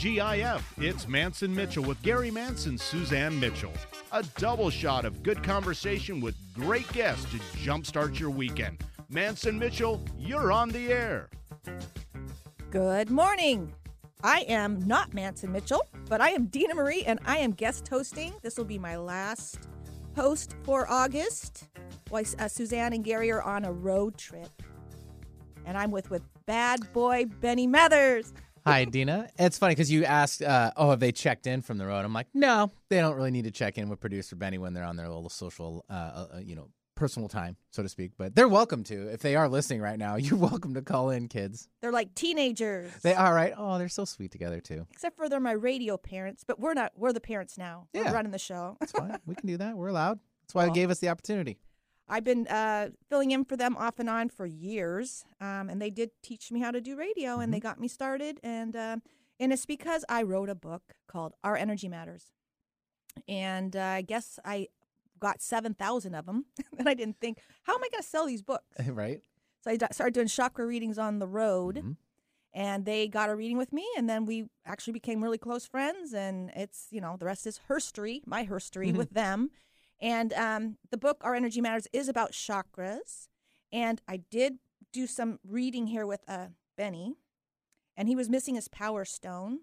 TGIF, it's Mance and Mitchell with Gary Mance and, Suzanne Mitchell. A double shot of good conversation with great guests to jumpstart your weekend. Mance and Mitchell, you're on the air. Good morning. I am not Mance and Mitchell, but I am Dena Marie and I am guest hosting. This will be my last host for August. While uh, Suzanne and Gary are on a road trip. And I'm with with bad boy Benny Mathers. Hi, Dena. It's funny because you asked, uh, "Oh, have they checked in from the road?" I'm like, "No, they don't really need to check in with producer Benny when they're on their little social, uh, uh, you know, personal time, so to speak. But they're welcome to. If they are listening right now, you're welcome to call in, kids. They're like teenagers. They are right. Oh, they're so sweet together too. Except for they're my radio parents, but we're not. We're the parents now. Yeah. We're running the show. That's fine. we can do that. We're allowed. That's why they gave us the opportunity. I've been uh, filling in for them off and on for years, um, and they did teach me how to do radio, and they Mm-hmm. got me started. And uh, and it's because I wrote a book called Our Energy Matters, and uh, I guess I got seven thousand of them, and I didn't think, how am I going to sell these books? right? So I started doing chakra readings on the road, Mhm. and they got a reading with me, and then we actually became really close friends. And it's you know the rest is herstory, my herstory with them. And um, the book Our Energy Matters is about chakras, and I did do some reading here with uh, Benny, and he was missing his power stone.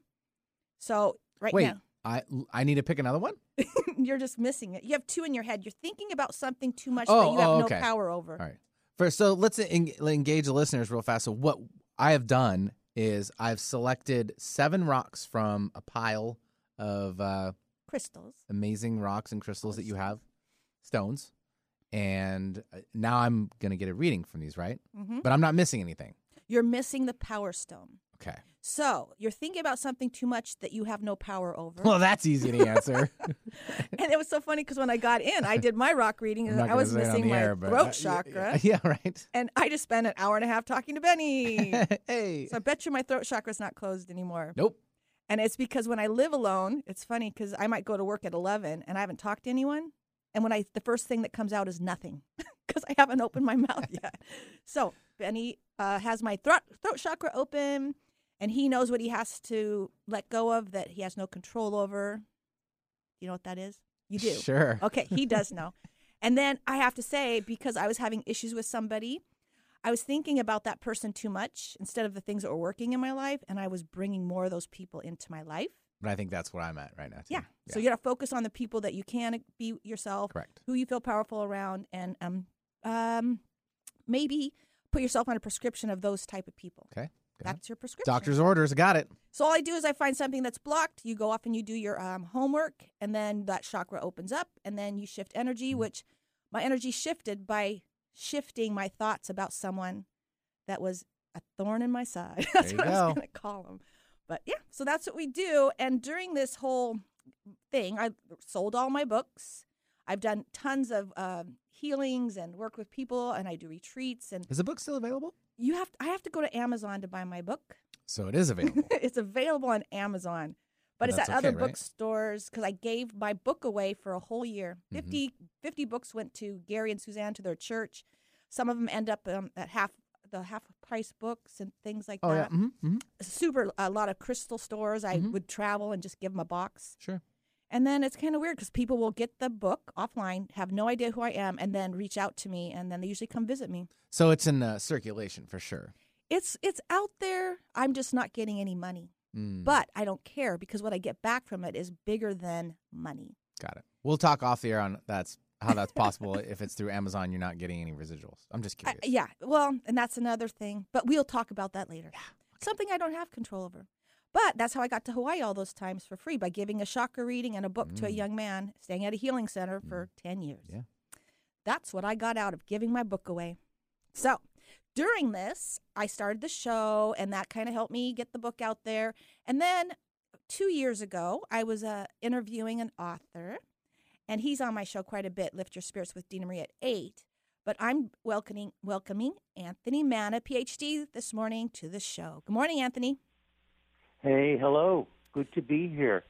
So right Wait, now I I need to pick another one. you're just missing it. You have two in your head. You're thinking about something too much Oh, that you have oh, no power over. All right. First, so let's en- engage the listeners real fast. So what I have done is I've selected seven rocks from a pile of uh, Crystals. amazing rocks and crystals that you have, stones, and uh, now I'm gonna get a reading from these, right? hmm But I'm not missing anything. You're missing the power stone. Okay. So you're thinking about something too much that you have no power over. Well, that's easy to answer. and it was so funny because when I got in, I did my rock reading and I was say it on missing my air, throat uh, chakra. Yeah, right. And I just spent an hour and a half talking to Benny. hey. so I bet you my throat chakra's not closed anymore. Nope. And it's because when I live alone, it's funny because I might go to work at 11 and I haven't talked to anyone. And when I, the first thing that comes out is nothing because I haven't opened my mouth yet. So Benny uh, has my throat, throat chakra open and he knows what he has to let go of that he has no control over. You know what that is? You do. Sure. Okay, he does know. And then I have to say, because I was having issues with somebody, I was thinking about that person too much instead of the things that were working in my life, and I was bringing more of those people into my life. But I think that's where I'm at right now. Too. Yeah. So you got to focus on the people that you can be yourself, correct. who you feel powerful around, and um, um, maybe put yourself on a prescription of those type of people. Okay. That's your prescription. Doctor's orders. Got it. So all I do is I find something that's blocked. You go off and you do your um, homework, and then that chakra opens up, and then you shift energy. Mm-hmm. Which my energy shifted by shifting my thoughts about someone that was a thorn in my side. that's what I was going to call them. But yeah, so that's what we do. And during this whole thing, I sold all my books. I've done tons of um, healings and work with people, and I do retreats. And Is the book still available? you have To, I have to go to Amazon to buy my book. So it is available. it's available on Amazon, but it's at other right? bookstores because I gave my book away for a whole year. Mhm. 50, 50 books went to Gary and Suzanne to their church. Some of them end up um, at half the half price books and things like oh yeah. that. hmm hmm Super a lot of crystal stores. I Mhm. would travel and just give them a box. Sure. And then it's kind of weird because people will get the book offline, have no idea who I am, and then reach out to me, and then they usually come visit me. So it's in uh, circulation for sure. It's it's out there. I'm just not getting any money. Mm, But I don't care because what I get back from it is bigger than money. got it. We'll talk off the air on that's how that's possible if it's through Amazon. You're not getting any residuals. I'm just I, curious. yeah, well, and that's another thing. But we'll talk about that later. Something I don't have control over. But that's how I got to Hawaii all those times for free by giving a chakra reading and a book to a Mm. young man staying at a healing center for 10 years. Yeah. That's what I got out of giving my book away. So during this, I started the show, and that kind of helped me get the book out there. And then two years ago, I was uh, interviewing an author, and he's on my show quite a bit, Lift Your Spirits with Dena Marie at 8. But I'm welcoming welcoming Anthony Manna, PhD, this morning to the show. Good morning, Anthony. Hey, hello. Good to be here.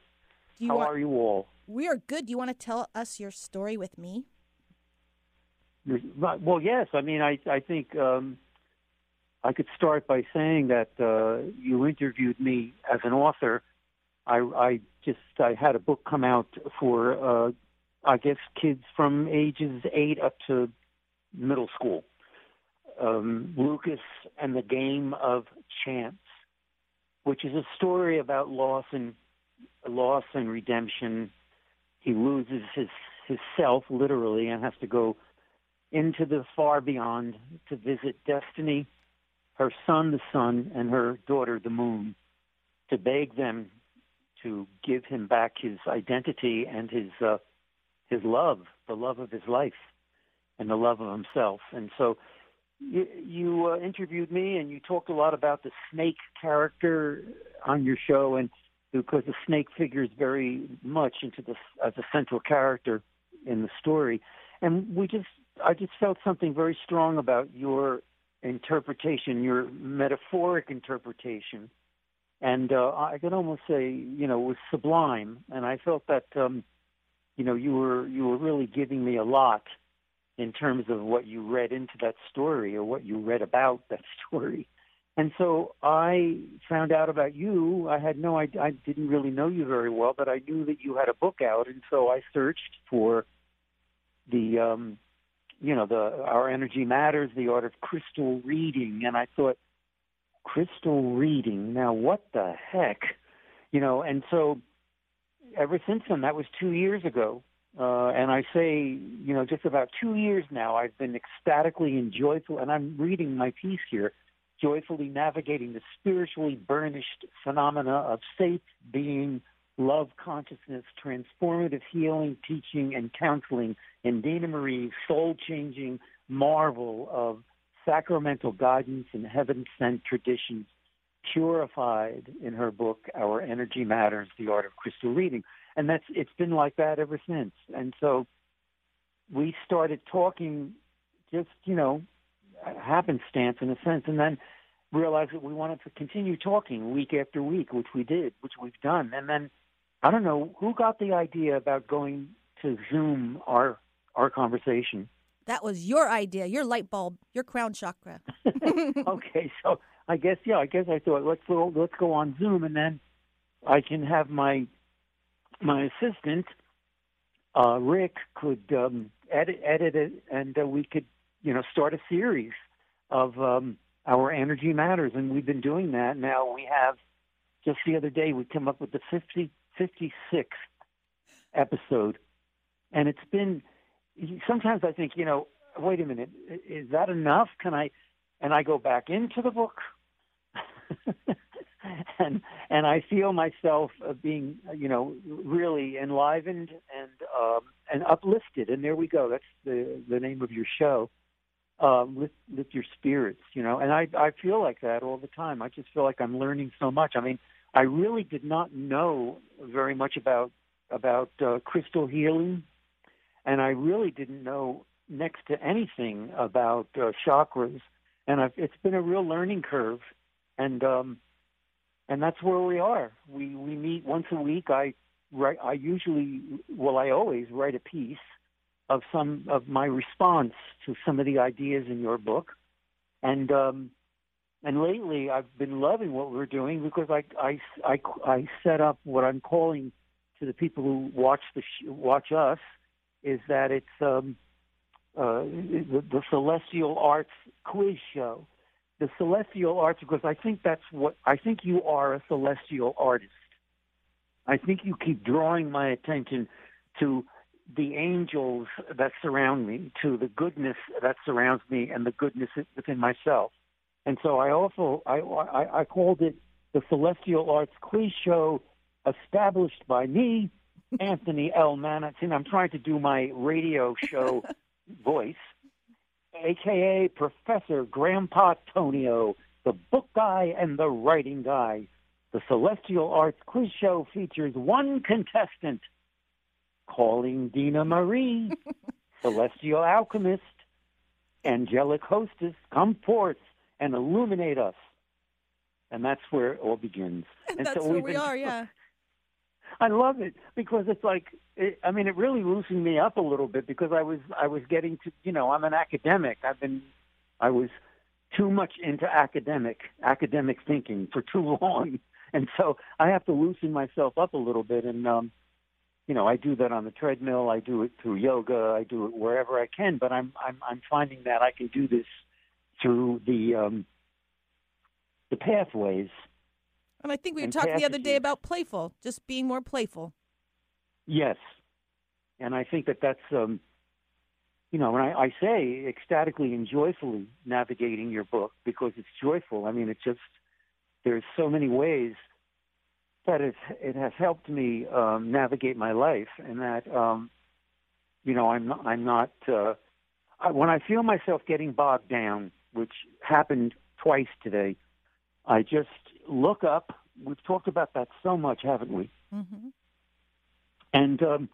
How want, are you all? We are good. Do you want to tell us your story with me? Well, yes. I mean, I I think um, I could start by saying that uh, you interviewed me as an author, I, I just I had a book come out for uh, I guess kids from ages eight up to middle school. Um, Lucas and the Game of Chance, which is a story about loss and loss and redemption. He loses his his self literally and has to go into the far beyond to visit Destiny, her son the sun, and her daughter the moon, to beg them to give him back his identity and his uh, his love, the love of his life, and the love of himself. And so, you, you uh, interviewed me, and you talked a lot about the snake character on your show, and because the snake figures very much into the as a central character in the story, and we just I just felt something very strong about your interpretation, your metaphoric interpretation, and uh, I can almost say, you know, was sublime. And I felt that, um, you know, you were you were really giving me a lot in terms of what you read into that story or what you read about that story. And so I found out about you. I had no idea, I didn't really know you very well, but I knew that you had a book out. And so I searched for the, um, you know, the Our Energy Matters, the art of crystal reading. And I thought, crystal reading, now what the heck? You know, and so ever since then, that was two years ago. Uh, and I say, you know, just about two years now, I've been ecstatically and joyful, and I'm reading my piece here, joyfully navigating the spiritually burnished phenomena of safe being, love consciousness, transformative healing, teaching, and counseling and Dena Marie's soul changing marvel of sacramental guidance and heaven sent traditions purified in her book, Our Energy Matters, The Art of Crystal Reading. And that's it's been like that ever since. And so we started talking just, you know, happenstance in a sense, and then realized that we wanted to continue talking week after week, which we did, which we've done. And then I don't know who got the idea about going to Zoom our our conversation. That was your idea, your light bulb, your crown chakra. okay, so I guess yeah, I guess I thought let's go, let's go on Zoom, and then I can have my my assistant uh, Rick could um, edit edit it, and uh, we could you know start a series of um, our energy matters, and we've been doing that. Now we have just the other day we come up with the 50, 56th episode, and it's been. Sometimes I think you know, wait a minute, is that enough? Can I? And I go back into the book. and and I feel myself uh, being you know really enlivened and um, and uplifted. And there we go. That's the the name of your show. Um, lift, lift your spirits, you know. And I I feel like that all the time. I just feel like I'm learning so much. I mean, I really did not know very much about about uh, crystal healing, and I really didn't know next to anything about uh, chakras. And I've, it's been a real learning curve, and um, and that's where we are. We we meet once a week. I write. I usually, well, I always write a piece of some of my response to some of the ideas in your book, and um, and lately I've been loving what we're doing because I I I, I set up what I'm calling to the people who watch the sh- watch us is that it's um, uh, the, the Celestial Arts Quiz Show the celestial arts because I think that's what I think you are a celestial artist. I think you keep drawing my attention to the angels that surround me, to the goodness that surrounds me, and the goodness within myself. And so I also I I, I called it the Celestial Arts Quiz Show, established by me, Anthony L. Manatson. I'm trying to do my radio show voice aka Professor Grandpa Tonio, the book guy and the writing guy. The Celestial Arts Quiz Show features one contestant, calling Dena Marie, Celestial Alchemist, angelic hostess, come forth and illuminate us. And that's where it all begins. And, and that's so where we been, are, yeah. I love it because it's like it, I mean it really loosened me up a little bit because I was I was getting to you know I'm an academic I've been I was too much into academic academic thinking for too long and so I have to loosen myself up a little bit. And um, you know, I do that on the treadmill. I do it through yoga. I do it wherever I can. But I'm I'm I'm finding that I can do this through the um, the pathways. And I think we were And talking the other day about playful, just being more playful. Yes, and I think that that's um, you know, when I, I say ecstatically and joyfully navigating your book because it's joyful. I mean, it just there's so many ways that it it has helped me um, navigate my life, and that um, you know, I'm not, I'm not uh, I, when I feel myself getting bogged down, which happened twice today. I just look up. We've talked about that so much, haven't we? hmm And um,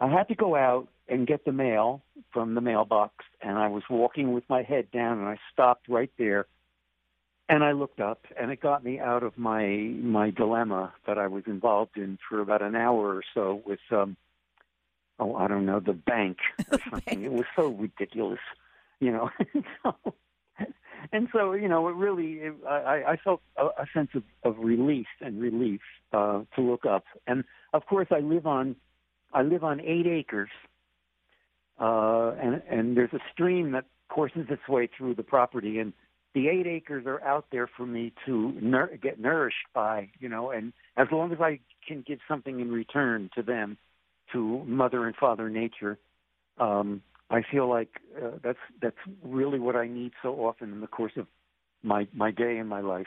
I had to go out and get the mail from the mailbox, and I was walking with my head down, and I stopped right there, and I looked up, and it got me out of my my dilemma that I was involved in for about an hour or so with, um, oh, I don't know, the bank or something. It was so ridiculous, you know. so, and so, you know, it really, it, I, I felt a, a sense of, of release and relief uh, to look up, and of course, I live on I live on eight acres, uh, and and there's a stream that courses its way through the property, and the eight acres are out there for me to nour- get nourished by, you know, and as long as I can give something in return to them, to Mother and Father Nature, um, I feel like uh, that's that's really what I need so often in the course of my my day and my life.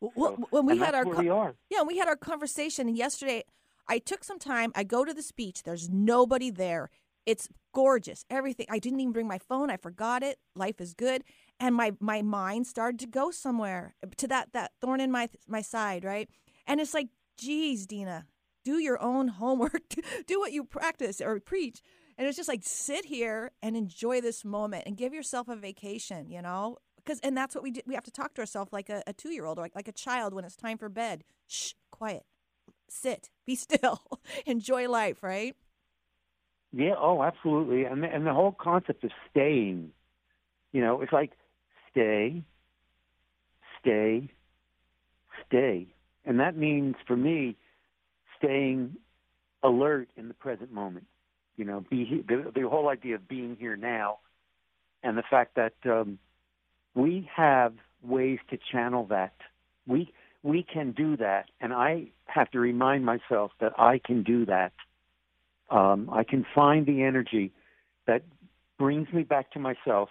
Well, So- when we had that's our we are. Yeah, we had our conversation yesterday. I took some time. I go to the speech. There's nobody there. It's gorgeous. Everything. I didn't even bring my phone. I forgot it. Life is good. And my my mind started to go somewhere to that that thorn in my my side, right? And it's like, geez, Dena, do your own homework. do what you practice or preach. And it's just like sit here and enjoy this moment and give yourself a vacation, you know? Because and that's what we do. We have to talk to ourselves like a, a two year old or like, like a child when it's time for bed. Shh, quiet sit, be still, enjoy life, right? Yeah, oh, absolutely. And the, and the whole concept of staying, you know, it's like stay, stay, stay. And that means for me staying alert in the present moment. You know, be the, the whole idea of being here now and the fact that um, we have ways to channel that. We we can do that, and I have to remind myself that I can do that. Um, I can find the energy that brings me back to myself,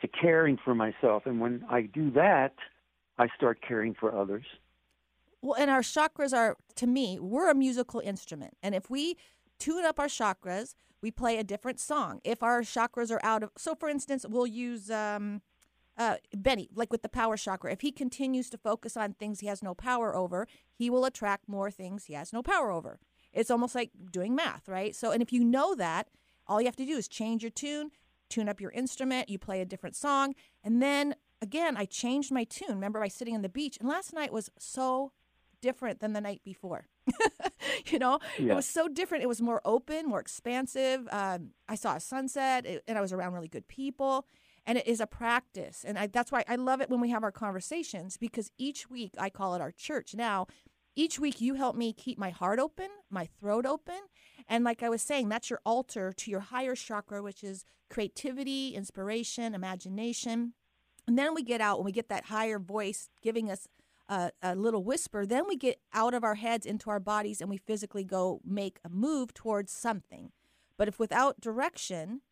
to caring for myself, and when I do that, I start caring for others. Well, and our chakras are, to me, we're a musical instrument. And if we tune up our chakras, we play a different song. If our chakras are out of, so for instance, we'll use um, uh, Benny, like with the power chakra. If he continues to focus on things he has no power over, he will attract more things he has no power over. It's almost like doing math, right? So, and if you know that, all you have to do is change your tune, tune up your instrument, you play a different song, and then again, I changed my tune. Remember, was sitting on the beach, and last night was so different than the night before. you know, it was so different. It was more open, more expansive. Um, I saw a sunset, and I was around really good people. And it is a practice, and I, that's why I love it when we have our conversations because each week I call it our church. Now, each week you help me keep my heart open, my throat open, and like I was saying, that's your altar to your higher chakra, which is creativity, inspiration, imagination. And then we get out when we get that higher voice giving us a, a little whisper. Then we get out of our heads into our bodies and we physically go make a move towards something. But if without direction,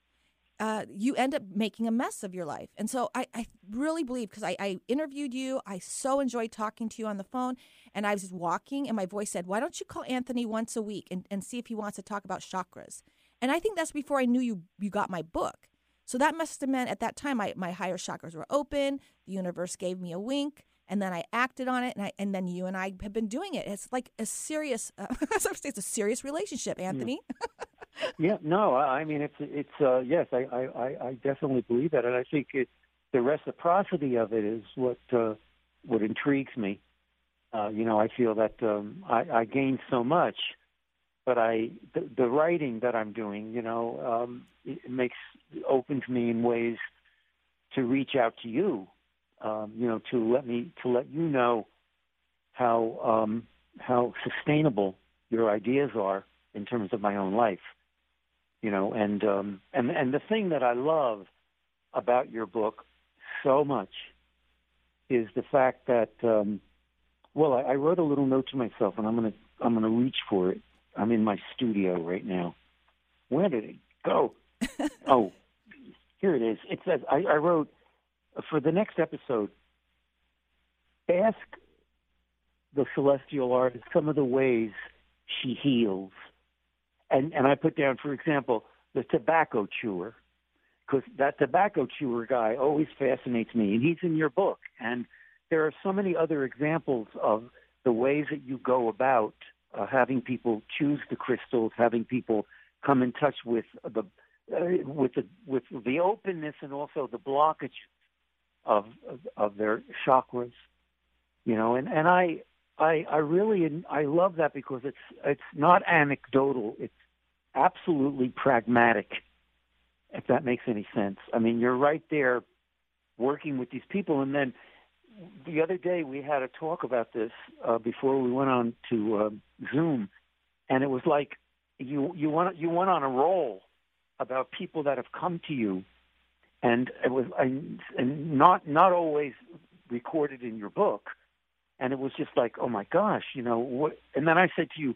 uh, you end up making a mess of your life. And so I, I really believe because I, I interviewed you, I so enjoyed talking to you on the phone, and I was walking, and my voice said, "Why don't you call Anthony once a week and, and see if he wants to talk about chakras?" And I think that's before I knew you you got my book. So that must have meant at that time my, my higher chakras were open. The universe gave me a wink, and then I acted on it, and I, and then you and I have been doing it. It's like a serious, uh, I would say it's a serious relationship, Anthony. Yeah, no, I I mean it's it's uh, yes, I, I I- I definitely believe that, and I think it, the reciprocity of it is what uh, what intrigues me. Uh, you know, I feel that um, I, I gain so much, but I the, the writing that I'm doing, you know, um, it makes opens me in ways to reach out to you. Um, you know, to let me to let you know how um, how sustainable your ideas are in terms of my own life. You know, and um, and and the thing that I love about your book so much is the fact that um, well, I, I wrote a little note to myself, and I'm gonna I'm gonna reach for it. I'm in my studio right now. Where did it go? oh, here it is. It says I, I wrote for the next episode. Ask the celestial artist some of the ways she heals, and and I put down, for example, the tobacco chewer, because that tobacco chewer guy always fascinates me, and he's in your book, and there are so many other examples of the ways that you go about uh, having people choose the crystals, having people come in touch with the uh, with the with the openness and also the blockage of, of their chakras, you know, and and I I I really I love that because it's it's not anecdotal, it's absolutely pragmatic. If that makes any sense, I mean, you're right there working with these people, and then the other day we had a talk about this uh, before we went on to uh, Zoom, and it was like you you went you went on a roll about people that have come to you, and it was and not not always recorded in your book, and it was just like oh my gosh, you know what? And then I said to you,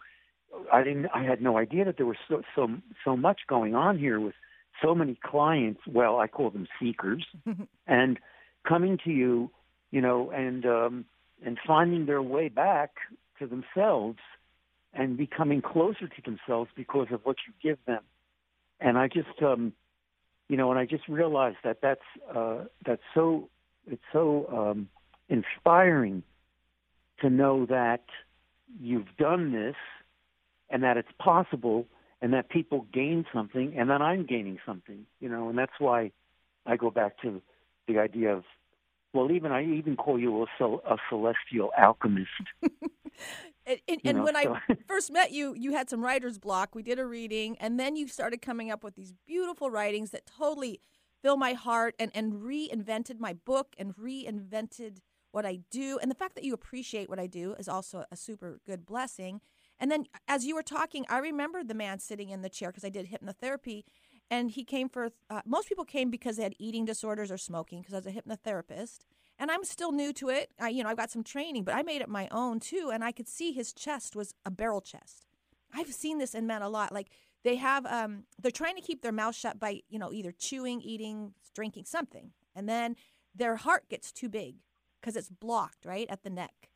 I didn't I had no idea that there was so so so much going on here with so many clients. Well, I call them seekers, and coming to you you know, and um, and finding their way back to themselves and becoming closer to themselves because of what you give them. And I just, um, you know, and I just realized that that's uh, that's so it's so um, inspiring to know that you've done this and that it's possible and that people gain something and that I'm gaining something, you know, and that's why I go back to the idea of well, even I even call you a, a celestial alchemist. and, and, and know, when so. I first met you, you had some writer's block. We did a reading, and then you started coming up with these beautiful writings that totally fill my heart and, and reinvented my book and reinvented what I do. And the fact that you appreciate what I do is also a super good blessing. And then as you were talking, I remembered the man sitting in the chair because I did hypnotherapy and he came for uh, most people came because they had eating disorders or smoking because I was a hypnotherapist and I'm still new to it. I you know I've got some training, but I made it my own too, and I could see his chest was a barrel chest. I've seen this in men a lot. Like they have um they're trying to keep their mouth shut by you know either chewing, eating, drinking something, and then their heart gets too big because it's blocked right at the neck.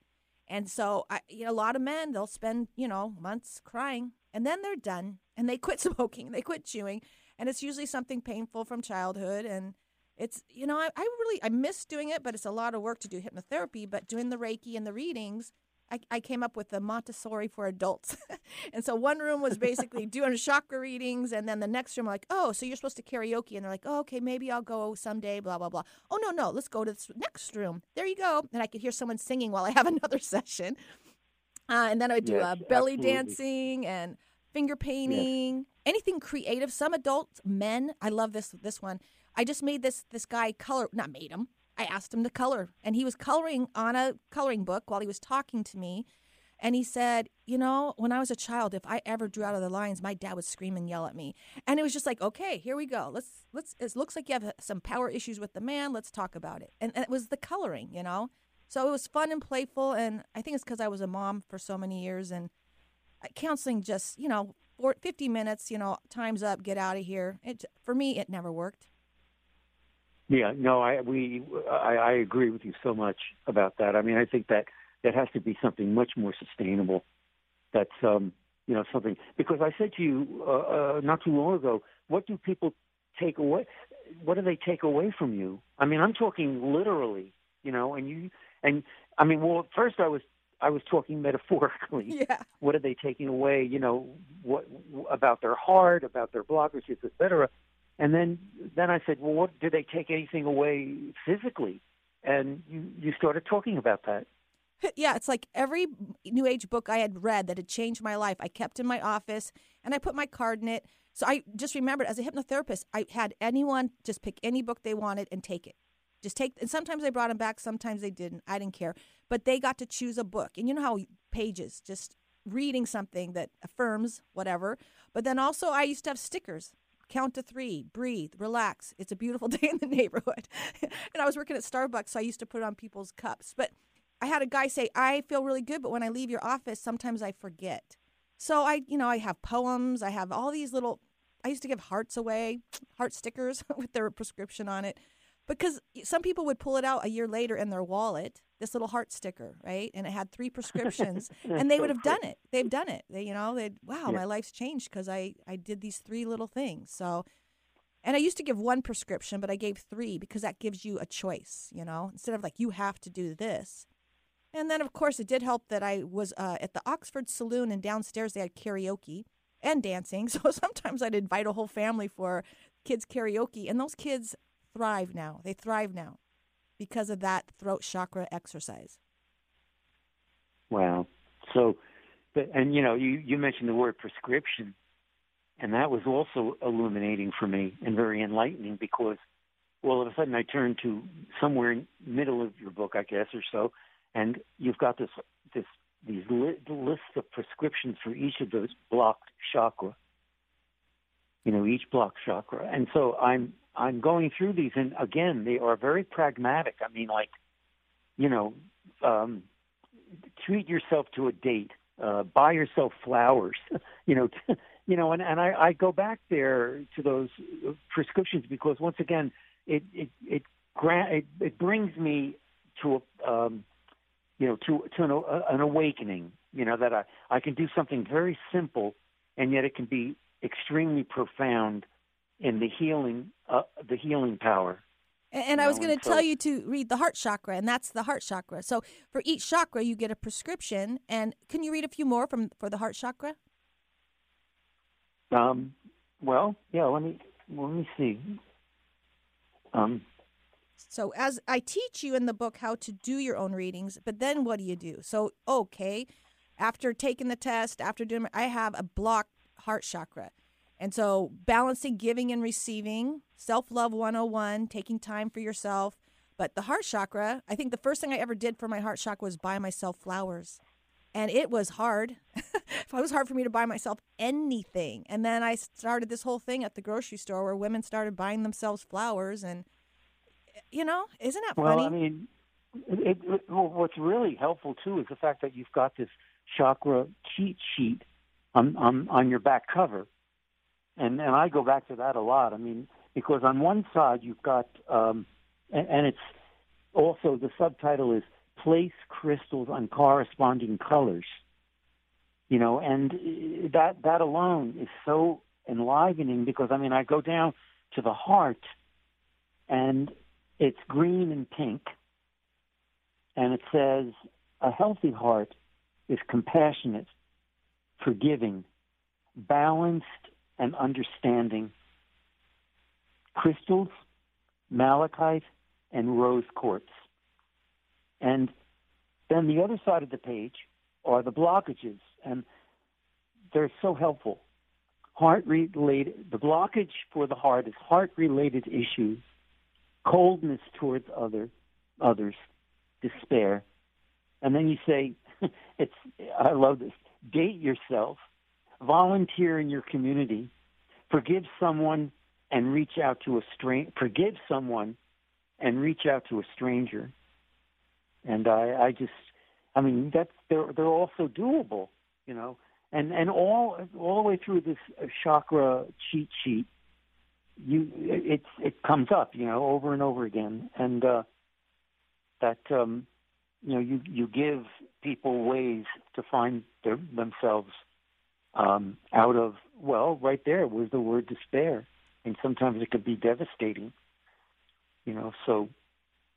And so, I, you know, a lot of men they'll spend you know months crying, and then they're done, and they quit smoking, they quit chewing, and it's usually something painful from childhood and it's you know I, I, really i miss doing it but it's a lot of work to do hypnotherapy but doing the reiki and the readings i, I came up with the montessori for adults and so one room was basically doing chakra readings and then the next room like oh so you're supposed to karaoke and they're like oh okay maybe i'll go someday blah blah blah oh no no let's go to this next room there you go and i could hear someone singing while i have another session uh, and then i would do yes, uh, belly absolutely. dancing and finger painting, yes. anything creative. Some adults, men, I love this this one. I just made this this guy color, not made him. I asked him to color, and he was coloring on a coloring book while he was talking to me. And he said, You know, when I was a child, if I ever drew out of the lines, my dad would scream and yell at me. And it was just like, Okay, here we go. Let's, let's, it looks like you have uh, some power issues with the man. Let's talk about it. And, and it was the coloring, you know? So it was fun and playful. And I think it's because I was a mom for so many years. And uh, counseling just, you know, 50 minutes, you know, time's up, get out of here. It, for me, it never worked. Yeah, no, I we I, I agree with you so much about that. I mean, I think that that has to be something much more sustainable. That's um, you know something because I said to you uh, uh, not too long ago, what do people take away? What do they take away from you? I mean, I'm talking literally, you know, and you and I mean, well, first I was I was talking metaphorically. Yeah. What are they taking away? You know, what about their heart, about their blockages, et cetera. And then, then I said, well, what did they take anything away physically? And you, you started talking about that. Yeah, it's like every New Age book I had read that had changed my life, I kept in my office and I put my card in it. So I just remembered as a hypnotherapist, I had anyone just pick any book they wanted and take it Just take, and sometimes they brought them back, sometimes they didn't. I didn't care. But they got to choose a book. And you know how pages, just reading something that affirms whatever. But then also, I used to have stickers count to three, breathe, relax. It's a beautiful day in the neighborhood. and I was working at Starbucks, so I used to put on people's cups. But I had a guy say, I feel really good, but when I leave your office, sometimes I forget. So I, you know, I have poems, I have all these little, I used to give hearts away, heart stickers with their prescription on it. Because some people would pull it out a year later in their wallet, this little heart sticker, right? And it had three prescriptions, and they would have done it. They've done it. They, you know, they wow, yeah. my life's changed because I I did these three little things. So, and I used to give one prescription, but I gave three because that gives you a choice. You know, instead of like you have to do this. And then, of course, it did help that I was uh, at the Oxford Saloon, and downstairs they had karaoke and dancing. So sometimes I'd invite a whole family for kids karaoke, and those kids thrive now. They thrive now because of that throat chakra exercise. Wow. So, and you know, you, you mentioned the word prescription, and that was also illuminating for me and very enlightening because all of a sudden I turned to somewhere in middle of your book, I guess, or so, and you've got this this these li- lists of prescriptions for each of those blocked chakra. You know, each block chakra, and so I'm I'm going through these, and again, they are very pragmatic. I mean, like, you know, um, treat yourself to a date, uh, buy yourself flowers, you know, you know, and and I, I go back there to those prescriptions because once again, it it it grant it, it brings me to a um, you know to to an, uh, an awakening, you know, that I I can do something very simple, and yet it can be extremely profound in the healing uh, the healing power. And, and I was going to tell you to read the heart chakra, and that's the heart chakra. So for each chakra, you get a prescription. And can you read a few more from for the heart chakra? Um, well, yeah. Let me let me see. Um, so as I teach you in the book how to do your own readings, but then what do you do? So okay, after taking the test, after doing, I have a blocked heart chakra. And so, balancing giving and receiving, self love 101, taking time for yourself. But the heart chakra, I think the first thing I ever did for my heart chakra was buy myself flowers. And it was hard. it was hard for me to buy myself anything. And then I started this whole thing at the grocery store where women started buying themselves flowers. And, you know, isn't that well, funny? Well, I mean, it, it, well, what's really helpful, too, is the fact that you've got this chakra cheat sheet on, on, on your back cover and and I go back to that a lot. I mean, because on one side you've got, um, and, and it's also the subtitle is "Place Crystals on Corresponding Colors." You know, and that that alone is so enlivening because I mean, I go down to the heart, and it's green and pink, and it says a healthy heart is compassionate, forgiving, balanced and understanding. Crystals, malachite, and rose quartz. And then the other side of the page are the blockages, and they're so helpful. Heart related, the blockage for the heart is heart related issues, coldness towards other, others, despair. And then you say, it's, I love this, date yourself volunteer in your community, forgive someone and reach out to a stranger, forgive someone and reach out to a stranger. And I, I just, I mean, that's they're they're also doable, you know, and and all all the way through this chakra cheat sheet, you it it comes up, you know, over and over again, and uh, that um, you know you you give people ways to find their, themselves um, out of well, right there was the word despair, and sometimes it could be devastating. You know, so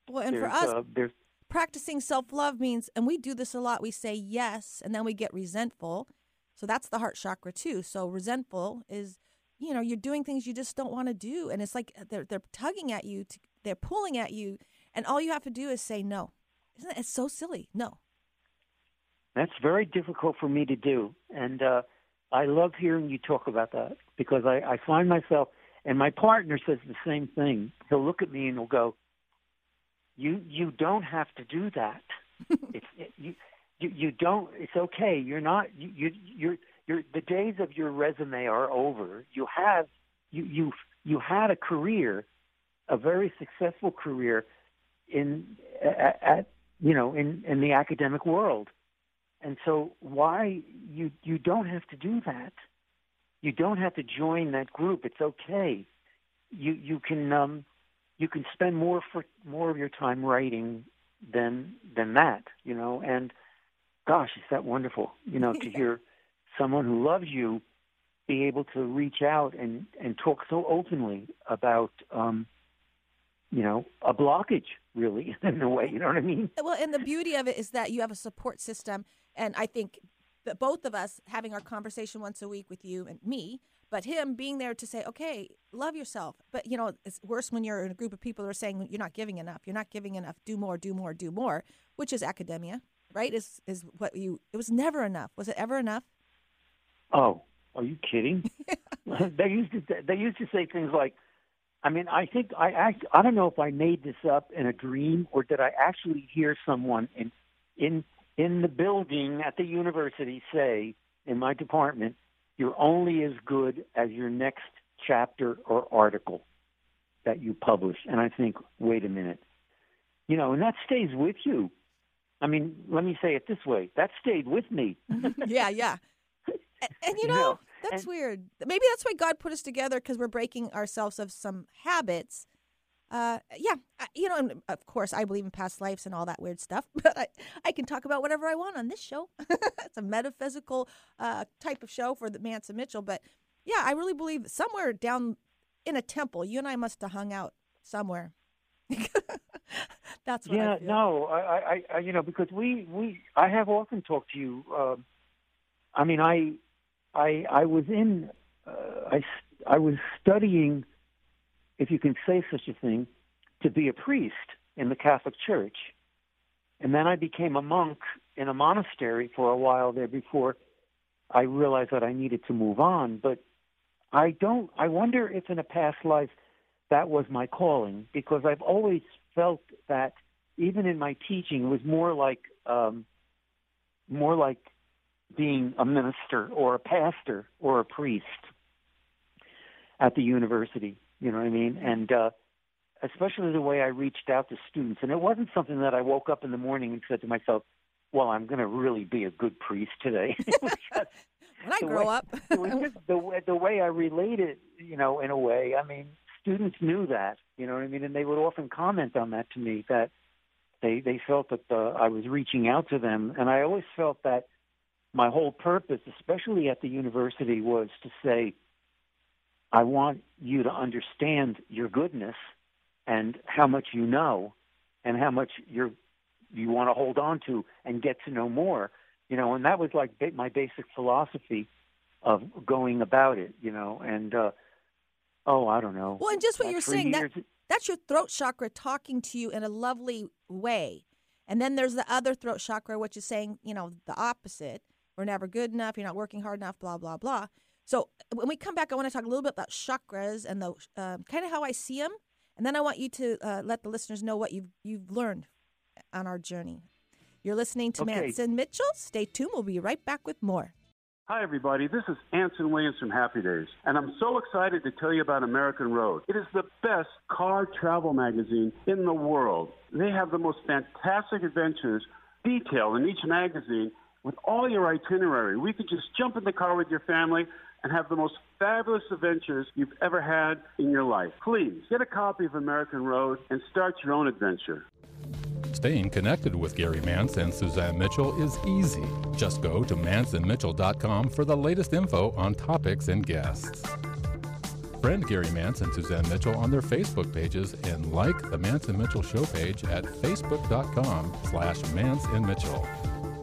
well, and for us, uh, practicing self love means, and we do this a lot. We say yes, and then we get resentful. So that's the heart chakra too. So resentful is, you know, you're doing things you just don't want to do, and it's like uh, they're they're tugging at you, to, they're pulling at you, and all you have to do is say no. Isn't it? It's so silly. No. That's very difficult for me to do, and uh, I love hearing you talk about that because I, I find myself, and my partner says the same thing. He'll look at me and he'll go, you you don't have to do that. it's it, you, you you don't. It's okay. You're not. You you you're you're the days of your resume are over. You have you you you had a career, a very successful career in at, at you know in in the academic world, and so why you you don't have to do that. You don't have to join that group. It's okay. You you can um you can spend more for more of your time writing than than that, you know, and gosh, is that wonderful, you know, to hear someone who loves you be able to reach out and and talk so openly about um you know a blockage really in a way you know what i mean well and the beauty of it is that you have a support system and i think that both of us having our conversation once a week with you and me but him being there to say okay love yourself. But you know it's worse when you're in a group of people who are saying you're not giving enough. You're not giving enough. Do more do more do more which is academia right? Is is what you it was never enough. Was it ever enough? Oh are you kidding? they used to they used to say things like, I mean, I think I act, I don't know if I made this up in a dream or did I actually hear someone in in in the building at the university say in my department, you're only as good as your next chapter or article that you publish. And I think, wait a minute. You know, and that stays with you. I mean, let me say it this way. That stayed with me. yeah, yeah. And, and you know, know that's and, weird. Maybe that's why God put us together because we're breaking ourselves of some habits. Uh, yeah, you know, of course, I believe in past lives and all that weird stuff, but I, I can talk about whatever I want on this show. it's a metaphysical uh, type of show for the Mance and Mitchell, but yeah, I really believe somewhere down in a temple, you and I must have hung out somewhere. That's what yeah. I no, I, I, I, you know, because we, we, I have often talked to you. Uh, I mean, I, I I was in uh, I I was studying, if you can say such a thing, to be a priest in the Catholic Church, and then I became a monk in a monastery for a while there before I realized that I needed to move on. But I don't. I wonder if in a past life that was my calling because I've always felt that even in my teaching it was more like um, more like being a minister or a pastor or a priest at the university. You know what I mean? And uh, especially the way I reached out to students. And it wasn't something that I woke up in the morning and said to myself, well, I'm going to really be a good priest today. when I grow way, up. it was just the way, the way I related, you know, in a way. I mean, students knew that, you know what I mean? And they would often comment on that to me that they, they felt that uh, I was reaching out to them. And I always felt that my whole purpose, especially at the university, was to say, I want you to understand your goodness and how much you know and how much you're you want to hold on to and get to know more you know and that was like my basic philosophy of going about it you know and uh oh i don't know well and just what you're saying that that's your throat chakra talking to you in a lovely way and then there's the other throat chakra which is saying you know the opposite we're never good enough. You're not working hard enough. Blah blah blah. So when we come back, I want to talk a little bit about chakras and the uh, kind of how I see them, and then I want you to uh, let the listeners know what you've you've learned on our journey. You're listening to okay. Mance and Mitchell. Stay tuned. We'll be right back with more. Hi, everybody. This is Anson Williams from Happy Days, and I'm so excited to tell you about American Road. It is the best car travel magazine in the world. They have the most fantastic adventures detailed in each magazine with all your itinerary. We could just jump in the car with your family and have the most fabulous adventures you've ever had in your life. Please get a copy of American Road and start your own adventure. Staying connected with Gary Mance and Suzanne Mitchell is easy. Just go to manceandmitchell.com for the latest info on topics and guests. Friend Gary Mance and Suzanne Mitchell on their Facebook pages and like the Mance and Mitchell show page at facebook.com slash Mance and Mitchell.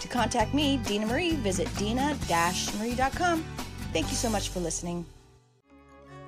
To contact me, Dena Marie, visit dena-marie.com. Thank you so much for listening.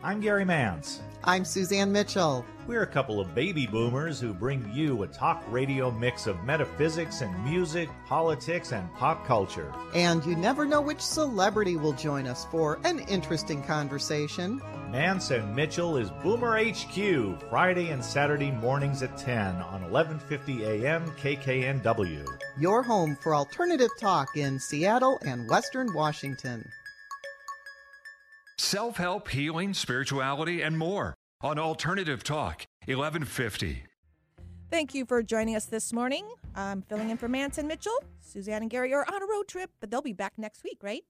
I'm Gary Mance. I'm Suzanne Mitchell. We're a couple of baby boomers who bring you a talk radio mix of metaphysics and music, politics, and pop culture. And you never know which celebrity will join us for an interesting conversation. Mance and Mitchell is Boomer HQ, Friday and Saturday mornings at 10 on 1150 AM KKNW. Your home for alternative talk in Seattle and Western Washington. Self help, healing, spirituality, and more on Alternative Talk 1150. Thank you for joining us this morning. I'm filling in for Mance and Mitchell. Suzanne and Gary are on a road trip, but they'll be back next week, right?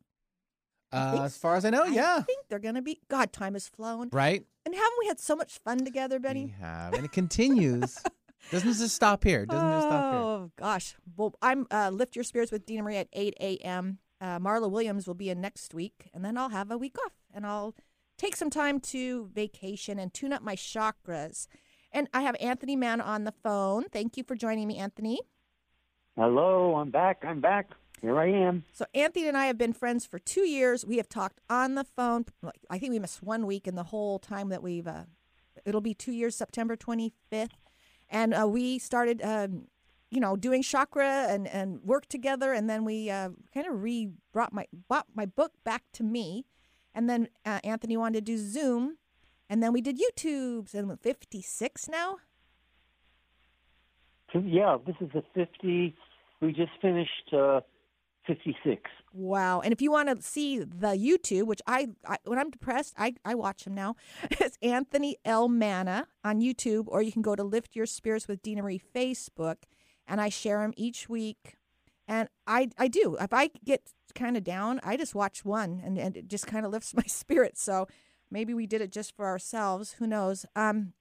Uh, as far as I know, yeah. I think they're going to be. God, time has flown. Right? And haven't we had so much fun together, Benny? We have. And it continues. Doesn't just stop here. Doesn't just stop here. Oh, gosh. Well, I'm uh, Lift Your Spirits with Dena Marie at 8 a.m. Uh, Marla Williams will be in next week, and then I'll have a week off, and I'll take some time to vacation and tune up my chakras. And I have Anthony Manna on the phone. Thank you for joining me, Anthony. Hello, I'm back. I'm back. Here I am. So Anthony and I have been friends for two years. We have talked on the phone. I think we missed one week in the whole time that we've. Uh, it'll be two years, September twenty fifth, and uh, we started, um, you know, doing chakra and and work together. And then we uh, kind of re brought my brought my book back to me, and then uh, Anthony wanted to do Zoom, and then we did YouTube's, and fifty six now. Yeah, this is the fifty. We just finished. Uh, 56. Wow. And if you want to see the YouTube, which I, I when I'm depressed, I, I watch him now, it's Anthony L. Manna on YouTube, or you can go to Lift Your Spirits with Dena Marie Facebook, and I share them each week. And I, I do. If I get kind of down, I just watch one, and, and it just kind of lifts my spirits. So maybe we did it just for ourselves. Who knows? Um,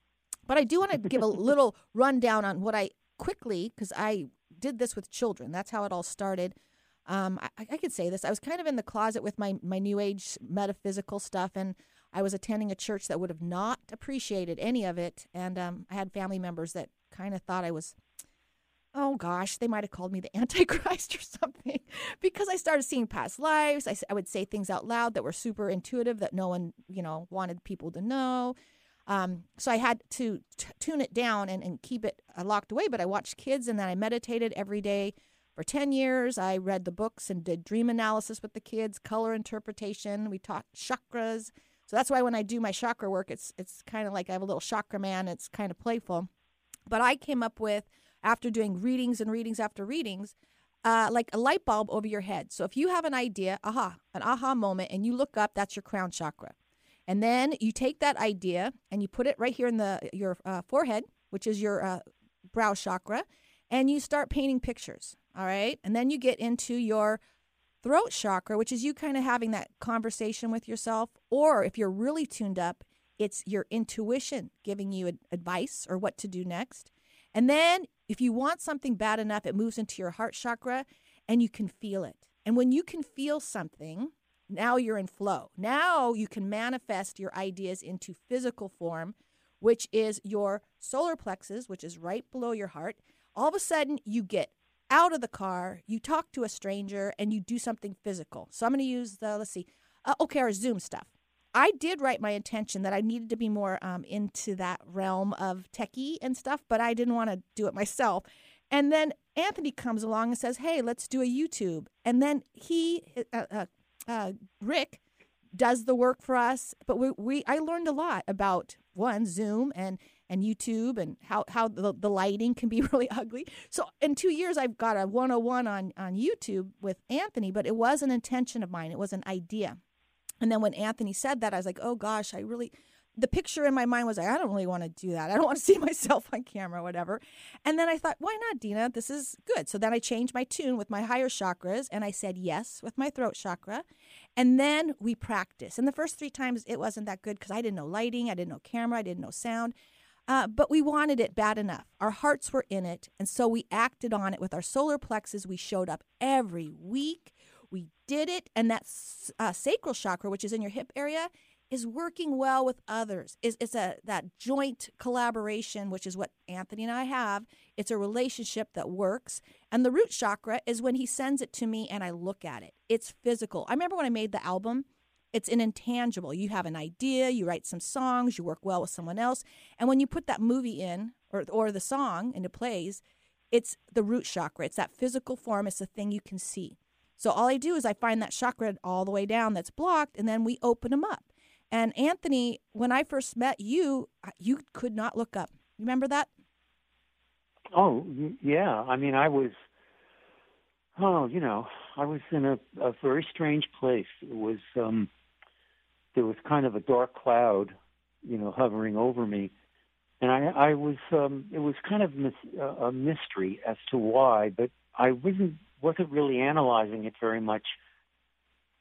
but I do want to give a little rundown on what I quickly, because I did this with children. That's how it all started. Um, I, I could say this. I was kind of in the closet with my, my new age metaphysical stuff, and I was attending a church that would have not appreciated any of it. And um, I had family members that kind of thought I was, oh gosh, they might have called me the Antichrist or something because I started seeing past lives. I, I would say things out loud that were super intuitive that no one, you know, wanted people to know. Um, so I had to t- tune it down and, and keep it uh, locked away. But I watched kids and then I meditated every day for 10 years. I read the books and did dream analysis with the kids, color interpretation. We taught chakras. So that's why when I do my chakra work, it's it's kind of like I have a little chakra man. It's kind of playful. But I came up with after doing readings and readings after readings, uh, like a light bulb over your head. So if you have an idea, aha, an aha moment, and you look up, that's your crown chakra. And then you take that idea and you put it right here in the your uh, forehead, which is your uh, brow chakra, and you start painting pictures. All right. And then you get into your throat chakra, which is you kind of having that conversation with yourself. Or if you're really tuned up, it's your intuition giving you advice or what to do next. And then if you want something bad enough, it moves into your heart chakra and you can feel it. And when you can feel something, now you're in flow. Now you can manifest your ideas into physical form, which is your solar plexus, which is right below your heart. All of a sudden, you get out of the car, you talk to a stranger, and you do something physical. So I'm going to use the, let's see, uh, okay, our Zoom stuff. I did write my intention that I needed to be more um, into that realm of techie and stuff, but I didn't want to do it myself. And then Anthony comes along and says, "Hey, let's do a YouTube." And then he, uh, uh, uh, Rick, does the work for us. But we, we, I learned a lot about one Zoom and and YouTube and how how the, the lighting can be really ugly. So in two years, I've got a 101 on on YouTube with Anthony. But it was an intention of mine. It was an idea. And then when Anthony said that, I was like, oh gosh, I really, the picture in my mind was like, I don't really want to do that. I don't want to see myself on camera, whatever. And then I thought, why not, Dena? This is good. So then I changed my tune with my higher chakras and I said yes with my throat chakra. And then we practiced. And the first three times it wasn't that good because I didn't know lighting, I didn't know camera, I didn't know sound. Uh, but we wanted it bad enough. Our hearts were in it. And so we acted on it with our solar plexus. We showed up every week. We did it. And that uh, sacral chakra, which is in your hip area, is working well with others. Is it's a that joint collaboration, which is what Anthony and I have. It's a relationship that works. And the root chakra is when he sends it to me and I look at it. It's physical. I remember when I made the album, it's an intangible. You have an idea, you write some songs, you work well with someone else, and when you put that movie in or or the song into plays, it's the root chakra. It's that physical form. It's the thing you can see. So all I do is I find that chakra all the way down that's blocked, and then we open them up. And Anthony, when I first met you, you could not look up. You remember that? Oh yeah. I mean, I was. Oh, you know, I was in a, a very strange place. It was um, there was kind of a dark cloud, you know, hovering over me, and I, I was. Um, it was kind of mis- a mystery as to why, but I wasn't wasn't really analyzing it very much.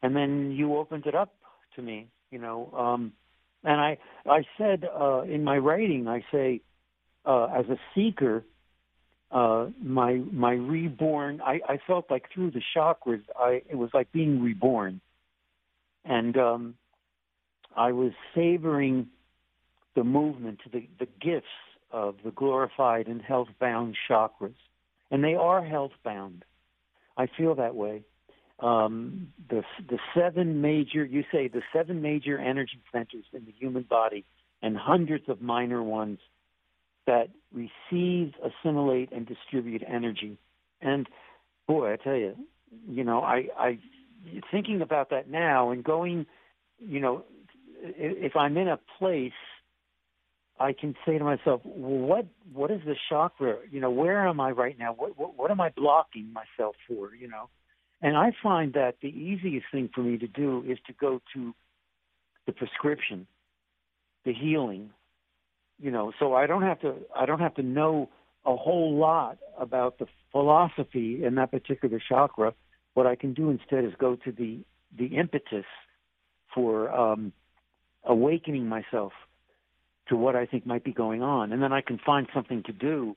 And then you opened it up to me, you know. Um, and I I said uh, in my writing, I say uh, as a seeker, uh, my my reborn. I, I felt like through the chakras, I it was like being reborn, and um, I was savoring the movement, the the gifts of the glorified and health bound chakras, and they are health bound. I feel that way. Um, the the seven major you say the seven major energy centers in the human body and hundreds of minor ones that receive, assimilate, and distribute energy. And boy, I tell you, you know, I, I thinking about that now and going, you know, if I'm in a place I can say to myself, what what is the chakra? You know, where am I right now? What, what what am I blocking myself for? You know, and I find that the easiest thing for me to do is to go to the prescription, the healing. You know, so I don't have to I don't have to know a whole lot about the philosophy in that particular chakra. What I can do instead is go to the the impetus for um, awakening myself to what I think might be going on, and then I can find something to do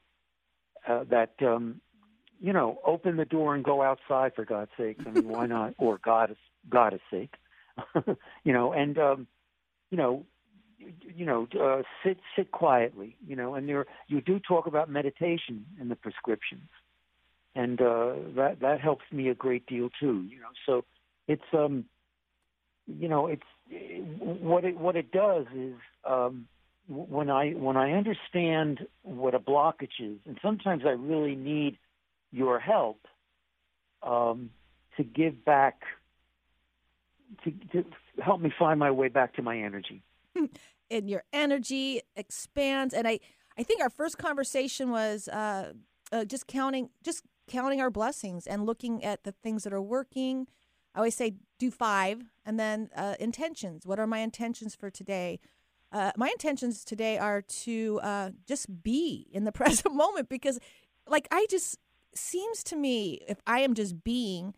uh, that um, you know open the door and go outside for God's sake. I mean, why not? Or God, God's sake, you know, and um, you know, you, know, uh, sit sit quietly, you know, and there you do talk about meditation in the prescriptions, and uh, that that helps me a great deal too, you know. So it's um, you know, it's what it what it does is um when I when I understand what a blockage is, and sometimes I really need your help um, to give back to, to help me find my way back to my energy. and your energy expands, and I I think our first conversation was uh, uh, just counting just counting our blessings and looking at the things that are working. I always say do five, and then uh, intentions. What are my intentions for today? uh, my intentions today are to uh, just be in the present moment because, like, I just seems to me if I am just being,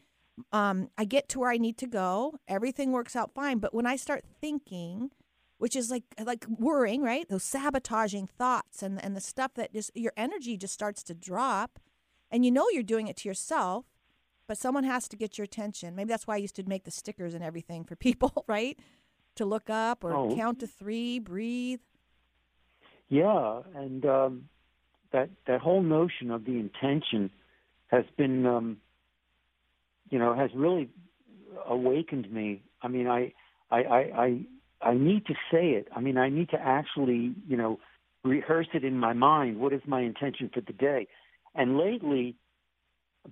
um, I get to where I need to go. Everything works out fine. But when I start thinking, which is like like worrying, right? Those sabotaging thoughts and and the stuff that just your energy just starts to drop, and you know you're doing it to yourself, but someone has to get your attention. Maybe that's why I used to make the stickers and everything for people, right? to look up or oh. count to three, breathe? Yeah, and um, that that whole notion of the intention has been, um, you know, has really awakened me. I mean, I, I, I, I, I need to say it. I mean, I need to actually, you know, rehearse it in my mind. What is my intention for the day? And lately,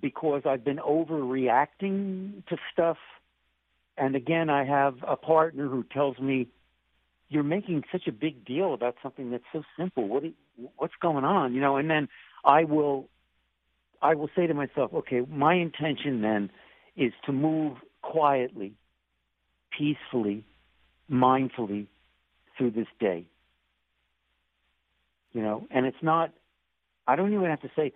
because I've been overreacting to stuff, and again, I have a partner who tells me, "You're making such a big deal about something that's so simple. What what's going on?" You know, and then I will, I will say to myself, "Okay, my intention then is to move quietly, peacefully, mindfully through this day." You know, and it's not. I don't even have to say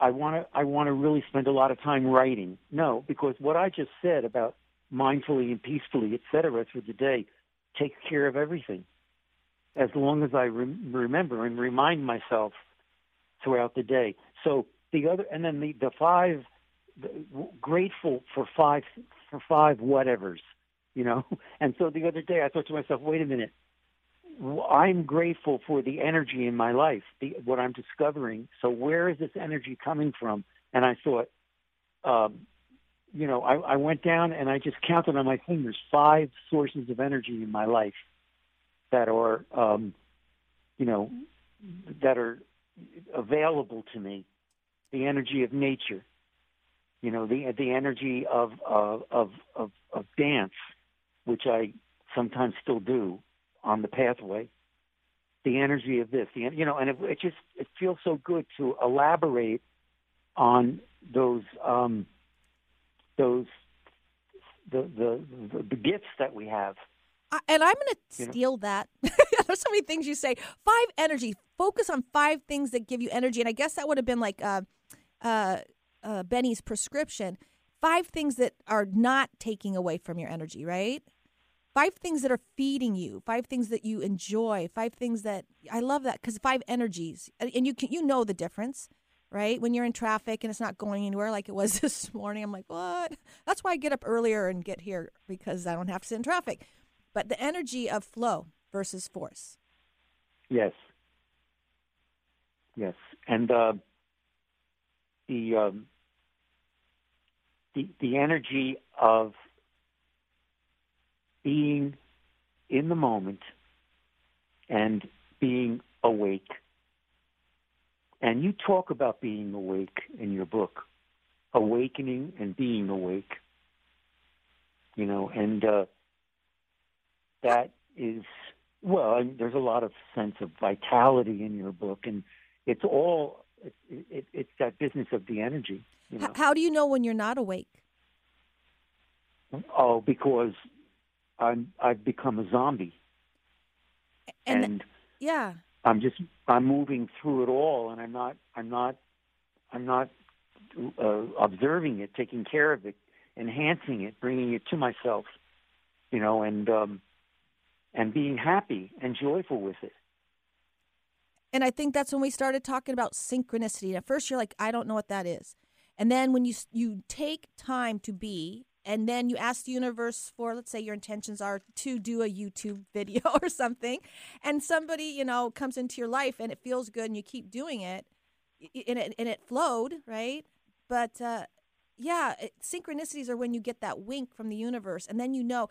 I want to I want to really spend a lot of time writing. No, because what I just said about mindfully and peacefully, et cetera, through the day takes care of everything. As long as I re- remember and remind myself throughout the day. So the other, and then the the five, the, grateful for five for five whatevers, you know. And so the other day I thought to myself, wait a minute, I'm grateful for the energy in my life, the, what I'm discovering. So where is this energy coming from? And I thought, um, you know, I, I went down and I just counted on my fingers five sources of energy in my life that are, um, you know, that are available to me. The energy of nature, you know, the the energy of of of of, of dance, which I sometimes still do on the pathway. The energy of this, the you know, and it, it just it feels so good to elaborate on those um, those the, the the the gifts that we have. I, and I'm going to You know? steal that. There's so many things you say. Five energy. Focus on five things that give you energy. And I guess that would have been like uh, uh, uh, Benny's prescription. Five things that are not taking away from your energy, right? Five things that are feeding you. Five things that you enjoy. Five things that I love that because five energies, and you can you know the difference, right? When you're in traffic and it's not going anywhere, like it was this morning. I'm like, what? That's why I get up earlier and get here because I don't have to sit in traffic but the energy of flow versus force. Yes. Yes, and uh, the um, the the energy of being in the moment and being awake. And you talk about being awake in your book, awakening and being awake. You know, and uh, that is well. I mean, there's a lot of sense of vitality in your book, and it's all it, it, it's that business of the energy. You know? How do you know when you're not awake? Oh, because I'm I've become a zombie, And, and yeah, I'm just I'm moving through it all, and I'm not I'm not I'm not uh, observing it, taking care of it, enhancing it, bringing it to myself, you know, and um, and being happy and joyful with it. and I think that's when we started talking about synchronicity. At first, you're like, I don't know what that is, and then when you you take time to be, and then you ask the universe for, let's say, your intentions are to do a YouTube video or something, and somebody you know comes into your life and it feels good, and you keep doing it, and it and it flowed right, but. uh yeah, it, synchronicities are when you get that wink from the universe, and then you know.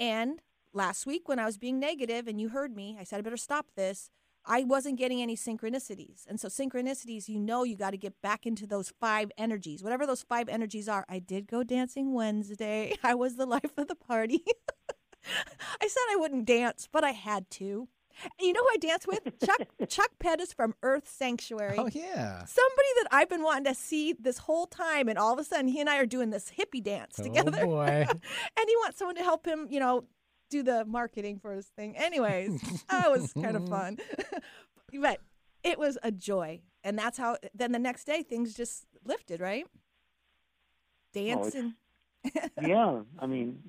And last week, when I was being negative and you heard me, I said, I better stop this. I wasn't getting any synchronicities. And so, synchronicities, you know, you got to get back into those five energies, whatever those five energies are. I did go dancing Wednesday. I was the life of the party. I said I wouldn't dance, but I had to. And you know who I danced with? Chuck Chuck Pettis from Earth Sanctuary. Oh yeah. Somebody that I've been wanting to see this whole time, and all of a sudden he and I are doing this hippie dance oh, together. Oh boy. and he wants someone to help him, you know, do the marketing for his thing. Anyways, that was kind of fun. but it was a joy. And that's how then the next day things just lifted, right? Dance it's- and yeah, I mean,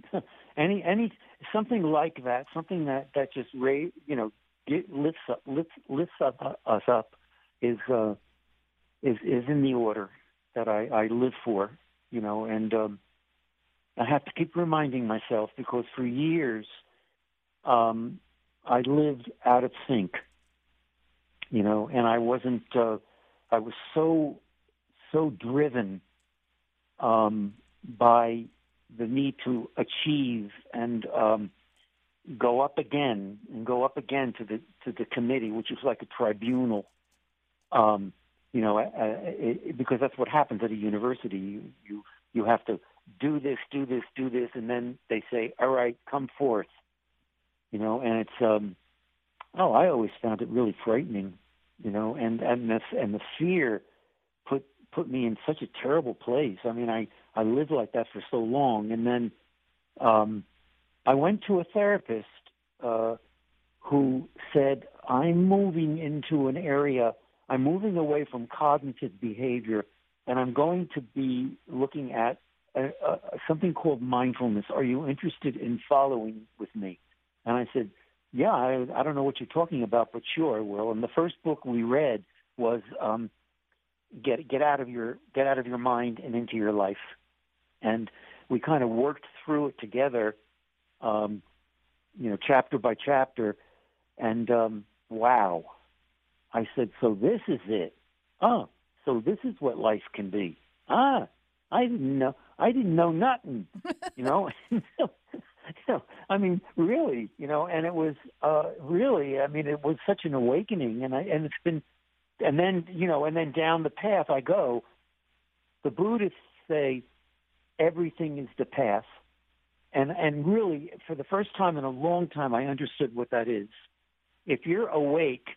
any any something like that, something that that just ra- you know get, lifts up lifts lifts up, us up is uh, is is in the order that I, I live for, you know, and um, I have to keep reminding myself because for years um, I lived out of sync, you know, and I wasn't. Uh, I was so so driven um, by the need to achieve and um, go up again and go up again to the to the committee, which is like a tribunal. Um, you know, uh, it, because that's what happens at a university. You, you you have to do this, do this, do this, and then they say, "All right, come forth." You know, and it's um, oh, I always found it really frightening. You know, and and the and the fear put put me in such a terrible place. I mean, I I lived like that for so long, and then um, I went to a therapist uh, who said, "I'm moving into an area. I'm moving away from cognitive behavior, and I'm going to be looking at a, a, something called mindfulness. Are you interested in following with me?" And I said, "Yeah, I, I don't know what you're talking about, but sure, I will." And the first book we read was um, "Get Get Out of Your Get Out of Your Mind and Into Your Life," and we kind of worked through it together um, you know, chapter by chapter. And um, wow, I said, so this is it. Oh, so this is what life can be. Ah, I didn't know. I didn't know nothing. You know. I mean, really, you know, and it was uh really, I mean, it was such an awakening, and I and it's been, and then you know, and then down the path I go. The Buddhists say everything is the path, and and really, for the first time in a long time, I understood what that is. If you're awake,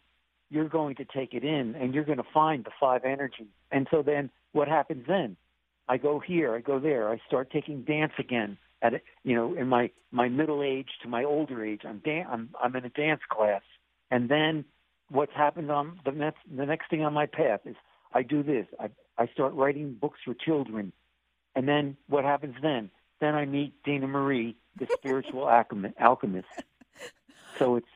you're going to take it in, and you're going to find the five energies. And so then, what happens then? I go here, I go there, I start taking dance again. At you know, in my my middle age to my older age, I'm dan- I'm I'm in a dance class, and then what's happened on the next the next thing on my path is I do this. I I start writing books for children, and then what happens then? Then I meet Dena Marie, the spiritual alchemist. So it's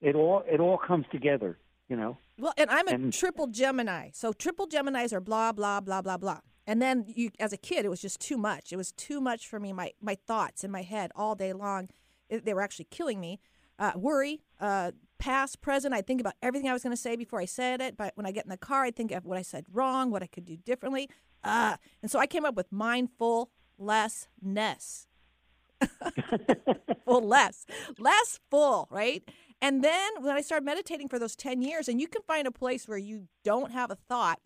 it all it all comes together, you know. Well, and I'm a and, triple Gemini. So triple Geminis are blah blah blah blah blah. And then you, as a kid, it was just too much. It was too much for me. My my thoughts in my head all day long, it, they were actually killing me. Uh, worry, uh, past, present. I think about everything I was going to say before I said it. But when I get in the car, I think of what I said wrong, what I could do differently. Uh, and so I came up with mindful lessness. full less, less full, right? And then when I started meditating for those 10 years, and you can find a place where you don't have a thought,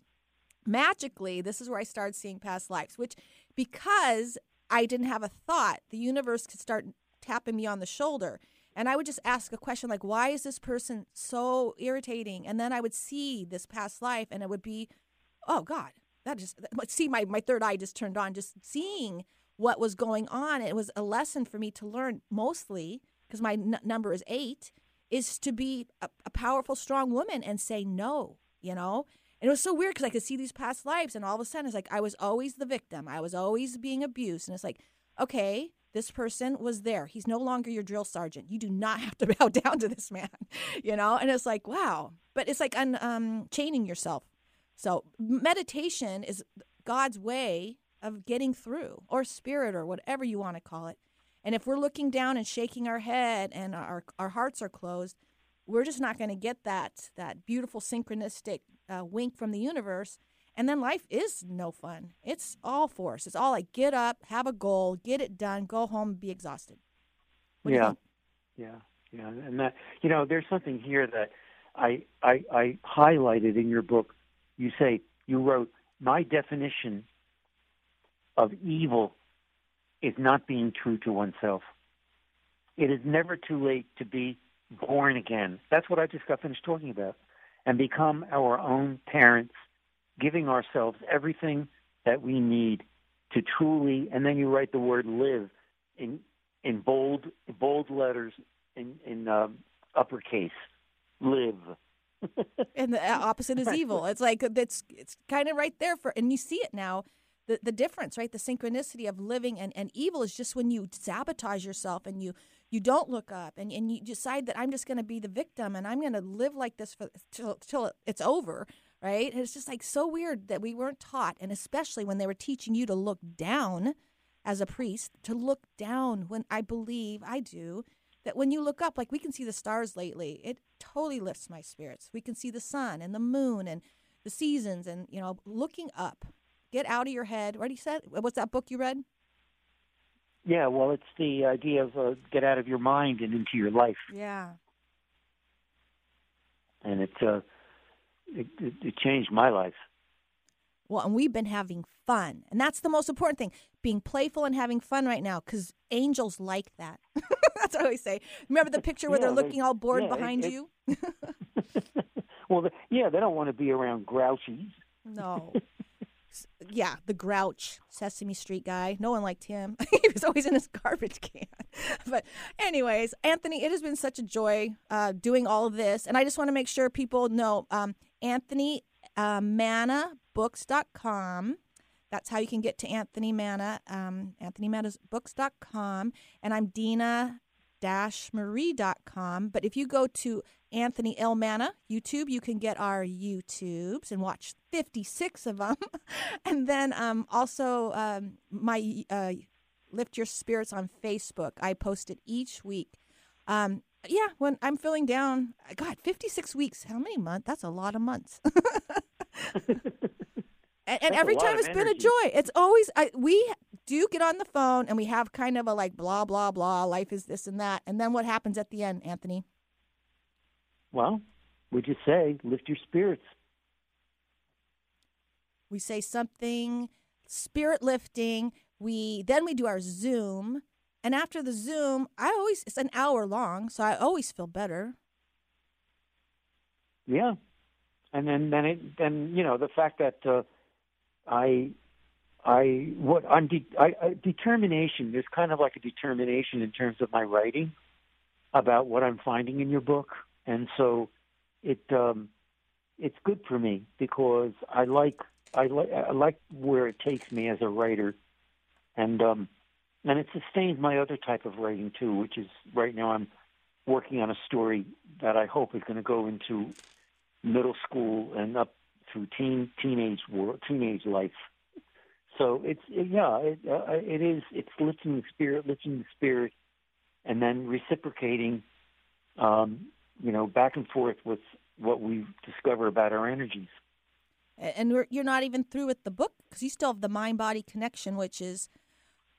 magically, this is where I started seeing past lives, which because I didn't have a thought, the universe could start tapping me on the shoulder. And I would just ask a question like, why is this person so irritating? And then I would see this past life, and it would be, oh God, that just see my my third eye just turned on just seeing what was going on it was a lesson for me to learn mostly because my n- number is 8 is to be a, a, powerful strong woman and say no you know and it was so weird because i could see these past lives and all of a sudden it's like i was always the victim. I was always being abused. And it's like okay this person was there. He's no longer your drill sergeant. You do not have to bow down to this man you know? And it's like wow. But it's like un, um, chaining yourself. So meditation is God's way of getting through, or spirit, or whatever you want to call it. And if we're looking down and shaking our head and our, our hearts are closed, we're just not going to get that that beautiful synchronistic uh, wink from the universe. And then life is no fun. It's all force. It's all like get up, have a goal, get it done, go home, be exhausted. What yeah, yeah, yeah. And that you know, there's something here that I I, I highlighted in your book you say, you wrote, my definition of evil is not being true to oneself. It is never too late to be born again. That's what I just got finished talking about. And become our own parents, giving ourselves everything that we need to truly, and then you write the word live in, in bold, bold letters in, in um, uppercase. Live and the opposite is evil. It's like it's it's kind of right there for, and you see it now. The, the difference, right? The synchronicity of living and, and evil is just when you sabotage yourself and you you don't look up and, and you decide that I'm just going to be the victim and I'm going to live like this for till, till it's over, right? And it's just like so weird that we weren't taught, and especially when they were teaching you to look down as a priest, to look down when I believe I do that when you look up, like we can see the stars lately, it totally lifts my spirits. We can see the sun and the moon and the seasons and, you know, looking up. Get out of your head. What he said? What's that book you read? Yeah, well, it's the idea of uh, get out of your mind and into your life, Yeah. and it uh, it, it, it changed my life. Well, and we've been having fun. And that's the most important thing being playful and having fun right now because angels like that. that's what I always say. Remember the picture where Yeah, they're they- looking all bored yeah, behind it- you? Well, yeah, they don't want to be around grouchies. No. Yeah, the grouch Sesame Street guy. No one liked him. he was always in his garbage can. but, anyways, Anthony, it has been such a joy uh, doing all of this. And I just want to make sure people know um, Anthony uh, MannaBooks.com. That's how you can get to Anthony Manna, um, AnthonyManasBooks.com. And I'm Dena marie.com. But if you go to Anthony L. Manna YouTube, you can get our YouTubes and watch 56 of them. and then um, also um, my uh, Lift Your Spirits on Facebook. I post it each week. Um, yeah, when I'm feeling down, God, 56 weeks. How many months? That's a lot of months. and, and every time it's been a joy. It's always I, we do get on the phone and we have kind of a like blah blah blah. Life is this and that, and then what happens at the end, Anthony? Well, we just say lift your spirits. We say something spirit lifting. We then we do our Zoom, and after the Zoom, I always it's an hour long, so I always feel better. Yeah, and then then it then you know the fact that uh, I I what I'm de- I, I, determination. There's kind of like a determination in terms of my writing about what I'm finding in your book, and so it um, it's good for me because I like I like I like where it takes me as a writer, and um, and it sustains my other type of writing too, which is right now I'm working on a story that I hope is going to go into middle school and up through teen teenage world teenage life. So it's yeah, it, uh, it is it's lifting the spirit, lifting the spirit, and then reciprocating, um, you know, back and forth with what we discover about our energies. And you're not even through with the book because you still have the mind body connection, which is,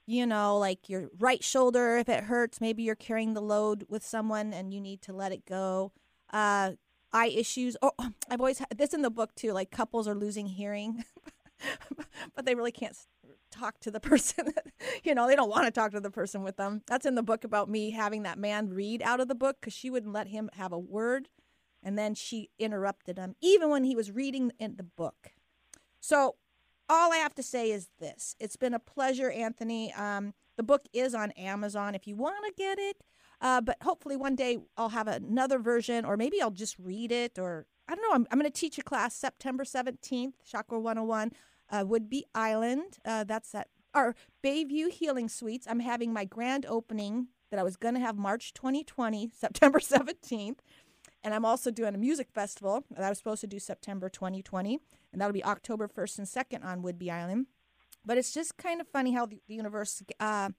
you know, like your right shoulder, if it hurts, maybe you're carrying the load with someone and you need to let it go. Uh, eye issues. Oh, I've always had this in the book too. Like couples are losing hearing, but they really can't talk to the person. that, you know, they don't want to talk to the person with them. That's in the book about me having that man read out of the book because she wouldn't let him have a word. And then she interrupted him, even when he was reading in the book. So, all I have to say is this it's been a pleasure, Anthony. Um, the book is on Amazon if you want to get it. Uh, but hopefully, one day I'll have another version, or maybe I'll just read it, or I don't know. I'm, I'm going to teach a class September 17th, Chakra 101, uh, Whidbey Island. Uh, that's at our Bayview Healing Suites. I'm having my grand opening that I was going to have March 2020, September 17th. And I'm also doing a music festival that I was supposed to do September 2020, and that'll be October 1st and 2nd on Whidbey Island. But it's just kind of funny how the, the universe uh,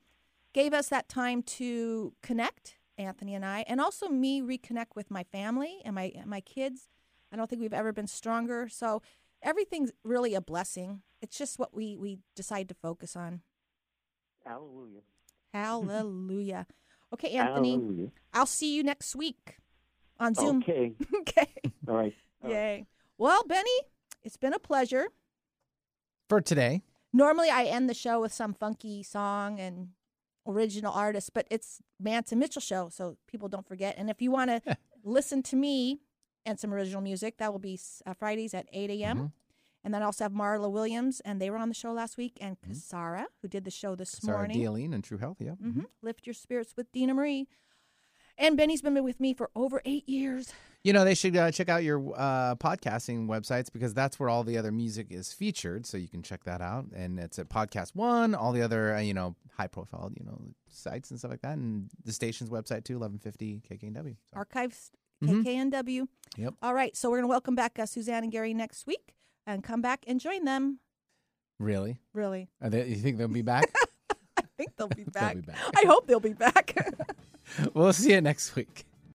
gave us that time to connect, Anthony and I, and also me reconnect with my family and my and my kids. I don't think we've ever been stronger. So everything's really a blessing. It's just what we we decide to focus on. Hallelujah. Hallelujah. Okay, Anthony. Hallelujah. I'll see you next week on Zoom. Okay. okay. All right. Yay. Well, Benny, it's been a pleasure. For today, Normally, I end the show with some funky song and original artist, but it's Mance and Mitchell show, so people don't forget. And if you want to listen to me and some original music, that will be uh, Fridays at 8 a.m. Mhm. And then I also have Marla Williams, and they were on the show last week, and Kasara, who did the show this Sarah morning. Dealine and True Health. Yeah. hmm Lift Your Spirits with Dena Marie. And Benny's been with me for over eight years. You know, they should uh, check out your uh, podcasting websites because that's where all the other music is featured. So you can check that out. And it's at Podcast One, all the other, uh, you know, high profile, you know, sites and stuff like that. And the station's website too, 1150 KKNW. Archives, Mhm. KKNW. Yep. All right, so we're going to welcome back uh, Suzanne and Gary next week and come back and join them. Really? Really. Are they, you think they'll be back? I think they'll be back. be back. I hope they'll be back. we'll see you next week.